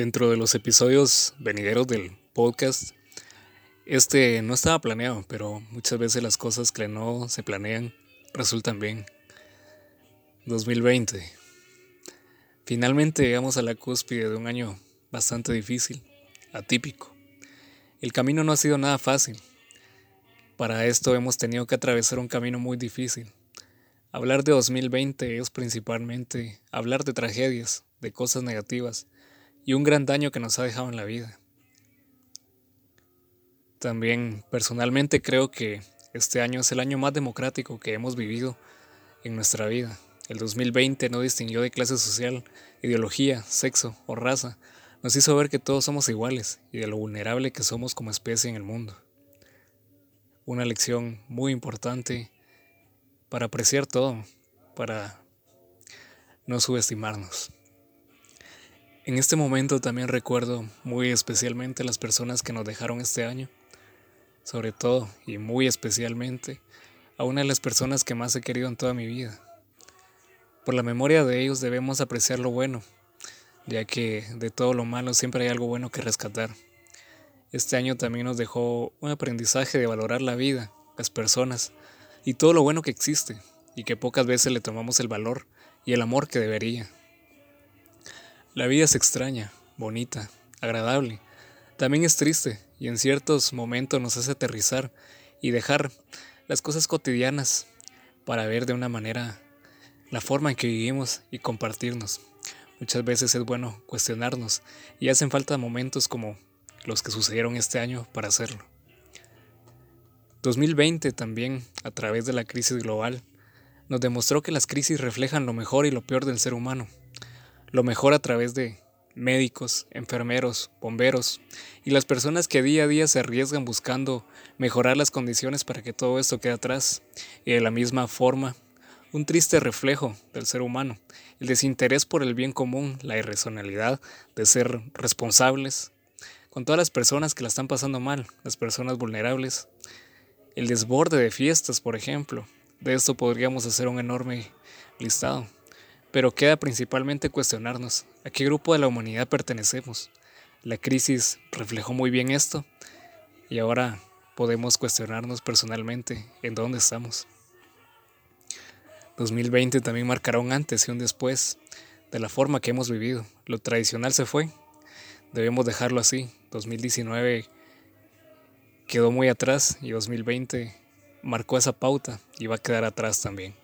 Dentro de los episodios venideros del podcast, este no estaba planeado, pero muchas veces las cosas que no se planean resultan bien. 2020. Finalmente llegamos a la cúspide de un año bastante difícil, atípico. El camino no ha sido nada fácil. Para esto hemos tenido que atravesar un camino muy difícil. Hablar de 2020 es principalmente hablar de tragedias, de cosas negativas, y un gran daño que nos ha dejado en la vida. También personalmente creo que este año es el año más democrático que hemos vivido en nuestra vida. El 2020 no distinguió de clase social, ideología, sexo o raza. Nos hizo ver que todos somos iguales y de lo vulnerable que somos como especie en el mundo. Una lección muy importante para apreciar todo, para no subestimarnos. En este momento también recuerdo muy especialmente las personas que nos dejaron este año, sobre todo y muy especialmente a una de las personas que más he querido en toda mi vida. Por la memoria de ellos debemos apreciar lo bueno, ya que de todo lo malo siempre hay algo bueno que rescatar. Este año también nos dejó un aprendizaje de valorar la vida, las personas y todo lo bueno que existe, y que pocas veces le tomamos el valor y el amor que debería. La vida es extraña, bonita, agradable. También es triste y en ciertos momentos nos hace aterrizar y dejar las cosas cotidianas para ver de una manera la forma en que vivimos y compartirnos. Muchas veces es bueno cuestionarnos y hacen falta momentos como los que sucedieron este año para hacerlo. 2020 también, a través de la crisis global, nos demostró que las crisis reflejan lo mejor y lo peor del ser humano lo mejor a través de médicos, enfermeros, bomberos y las personas que día a día se arriesgan buscando mejorar las condiciones para que todo esto quede atrás. Y de la misma forma, un triste reflejo del ser humano, el desinterés por el bien común, la irracionalidad de ser responsables con todas las personas que la están pasando mal, las personas vulnerables, el desborde de fiestas, por ejemplo. De esto podríamos hacer un enorme listado. Pero queda principalmente cuestionarnos a qué grupo de la humanidad pertenecemos. La crisis reflejó muy bien esto y ahora podemos cuestionarnos personalmente en dónde estamos. 2020 también marcará un antes y un después de la forma que hemos vivido. Lo tradicional se fue, debemos dejarlo así. 2019 quedó muy atrás y 2020 marcó esa pauta y va a quedar atrás también.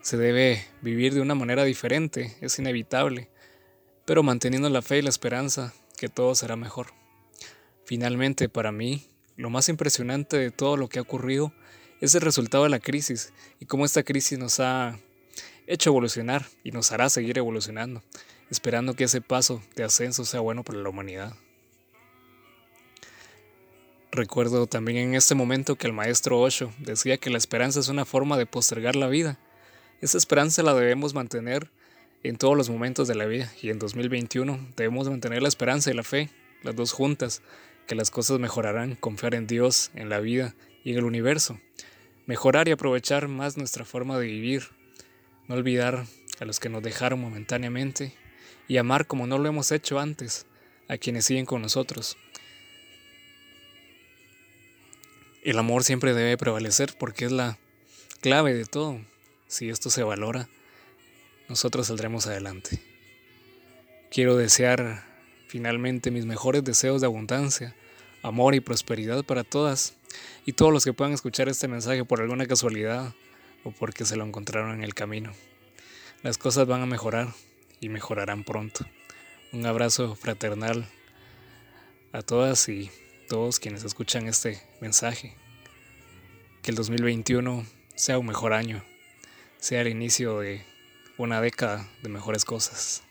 Se debe vivir de una manera diferente, es inevitable, pero manteniendo la fe y la esperanza que todo será mejor. Finalmente, para mí, lo más impresionante de todo lo que ha ocurrido es el resultado de la crisis y cómo esta crisis nos ha hecho evolucionar y nos hará seguir evolucionando, esperando que ese paso de ascenso sea bueno para la humanidad. Recuerdo también en este momento que el maestro Osho decía que la esperanza es una forma de postergar la vida esa esperanza la debemos mantener en todos los momentos de la vida y en 2021 debemos mantener la esperanza y la fe, las dos juntas, que las cosas mejorarán, confiar en Dios, en la vida y en el universo, mejorar y aprovechar más nuestra forma de vivir, no olvidar a los que nos dejaron momentáneamente y amar como no lo hemos hecho antes a quienes siguen con nosotros. El amor siempre debe prevalecer porque es la clave de todo si esto se valora, nosotros saldremos adelante. Quiero desear finalmente mis mejores deseos de abundancia, amor y prosperidad para todas y todos los que puedan escuchar este mensaje por alguna casualidad o porque se lo encontraron en el camino. Las cosas van a mejorar y mejorarán pronto. Un abrazo fraternal a todas y todos quienes escuchan este mensaje. Que el 2021 sea un mejor año sea el inicio de una década de mejores cosas.